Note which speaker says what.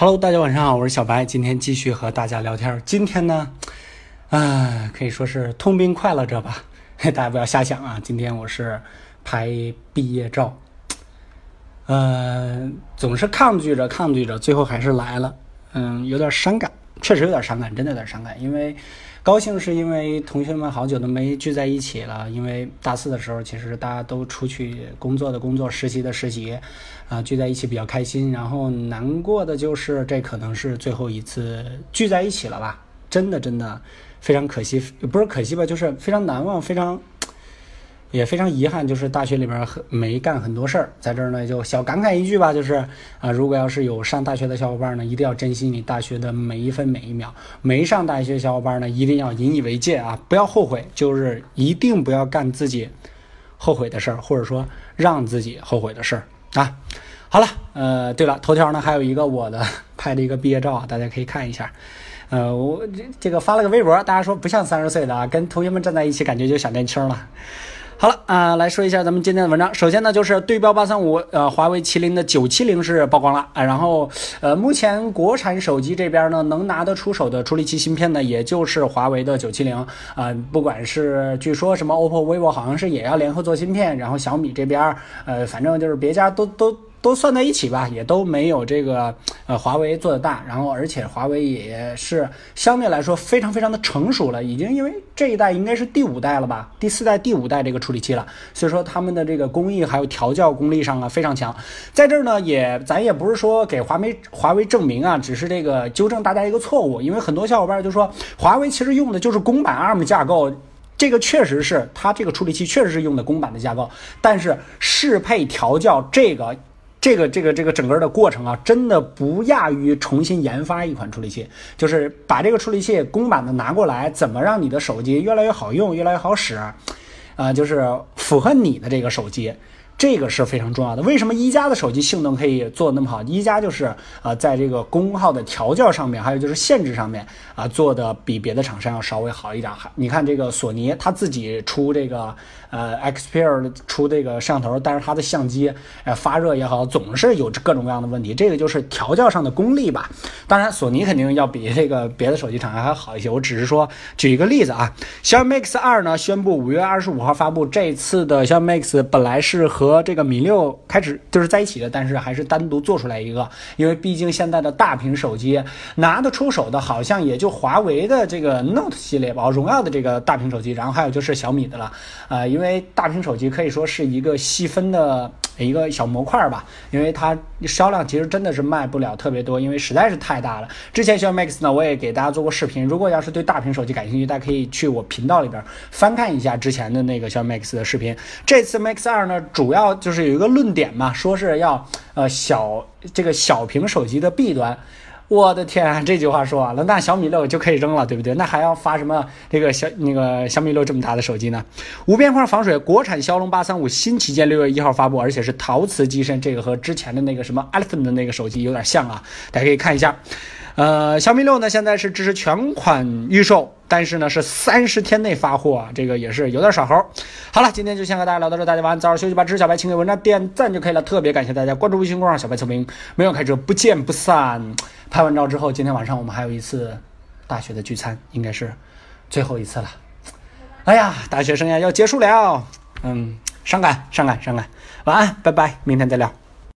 Speaker 1: Hello，大家晚上好，我是小白，今天继续和大家聊天。今天呢，啊，可以说是痛并快乐着吧，大家不要瞎想啊。今天我是拍毕业照，呃，总是抗拒着抗拒着，最后还是来了，嗯，有点伤感，确实有点伤感，真的有点伤感，因为高兴是因为同学们好久都没聚在一起了，因为大四的时候其实大家都出去工作的工作，实习的实习。啊，聚在一起比较开心，然后难过的就是这可能是最后一次聚在一起了吧？真的真的非常可惜，不是可惜吧？就是非常难忘，非常也非常遗憾，就是大学里边没干很多事儿。在这儿呢，就小感慨一句吧，就是啊，如果要是有上大学的小伙伴呢，一定要珍惜你大学的每一分每一秒；没上大学小伙伴呢，一定要引以为戒啊，不要后悔，就是一定不要干自己后悔的事儿，或者说让自己后悔的事儿。啊，好了，呃，对了，头条呢还有一个我的拍的一个毕业照，大家可以看一下。呃，我这这个发了个微博，大家说不像三十岁的啊，跟同学们站在一起，感觉就小年轻了。好了啊，来说一下咱们今天的文章。首先呢，就是对标八三五，呃，华为麒麟的九七零是曝光了啊。然后，呃，目前国产手机这边呢，能拿得出手的处理器芯片呢，也就是华为的九七零啊。不管是据说什么 OPPO、vivo 好像是也要联合做芯片，然后小米这边，呃，反正就是别家都都。都算在一起吧，也都没有这个呃华为做的大，然后而且华为也是相对来说非常非常的成熟了，已经因为这一代应该是第五代了吧，第四代第五代这个处理器了，所以说他们的这个工艺还有调教功力上啊非常强，在这儿呢也咱也不是说给华为华为证明啊，只是这个纠正大家一个错误，因为很多小伙伴就说华为其实用的就是公版 ARM 架构，这个确实是它这个处理器确实是用的公版的架构，但是适配调教这个。这个这个这个整个的过程啊，真的不亚于重新研发一款处理器，就是把这个处理器公版的拿过来，怎么让你的手机越来越好用，越来越好使，啊，就是符合你的这个手机。这个是非常重要的。为什么一加的手机性能可以做那么好？一加就是啊，在这个功耗的调教上面，还有就是限制上面啊，做的比别的厂商要稍微好一点。你看这个索尼，它自己出这个呃 Xperia 出这个摄像头，但是它的相机呃发热也好，总是有各种各样的问题。这个就是调教上的功力吧。当然，索尼肯定要比这个别的手机厂商还好一些。我只是说举一个例子啊。小米 Mix 二呢，宣布五月二十五号发布。这次的小米 Mix 本来是和和这个米六开始就是在一起的，但是还是单独做出来一个，因为毕竟现在的大屏手机拿得出手的，好像也就华为的这个 Note 系列吧，荣耀的这个大屏手机，然后还有就是小米的了，呃，因为大屏手机可以说是一个细分的。一个小模块吧，因为它销量其实真的是卖不了特别多，因为实在是太大了。之前小米 Max 呢，我也给大家做过视频，如果要是对大屏手机感兴趣，大家可以去我频道里边翻看一下之前的那个小米 Max 的视频。这次 Max 二呢，主要就是有一个论点嘛，说是要呃小这个小屏手机的弊端。我的天，这句话说完了，那小米六就可以扔了，对不对？那还要发什么这个小那个小米六这么大的手机呢？无边框防水，国产骁龙八三五新旗舰六月一号发布，而且是陶瓷机身，这个和之前的那个什么 Elephant 的那个手机有点像啊，大家可以看一下。呃，小米六呢现在是支持全款预售，但是呢是三十天内发货，这个也是有点耍猴。好了，今天就先和大家聊到这，大家晚安，早点休息吧。支持小白，请给文章点赞就可以了，特别感谢大家关注微信公众号“小白测评”，没有开车不见不散。拍完照之后，今天晚上我们还有一次大学的聚餐，应该是最后一次了。哎呀，大学生涯要结束了，嗯，伤感，伤感，伤感。晚安，拜拜，明天再聊。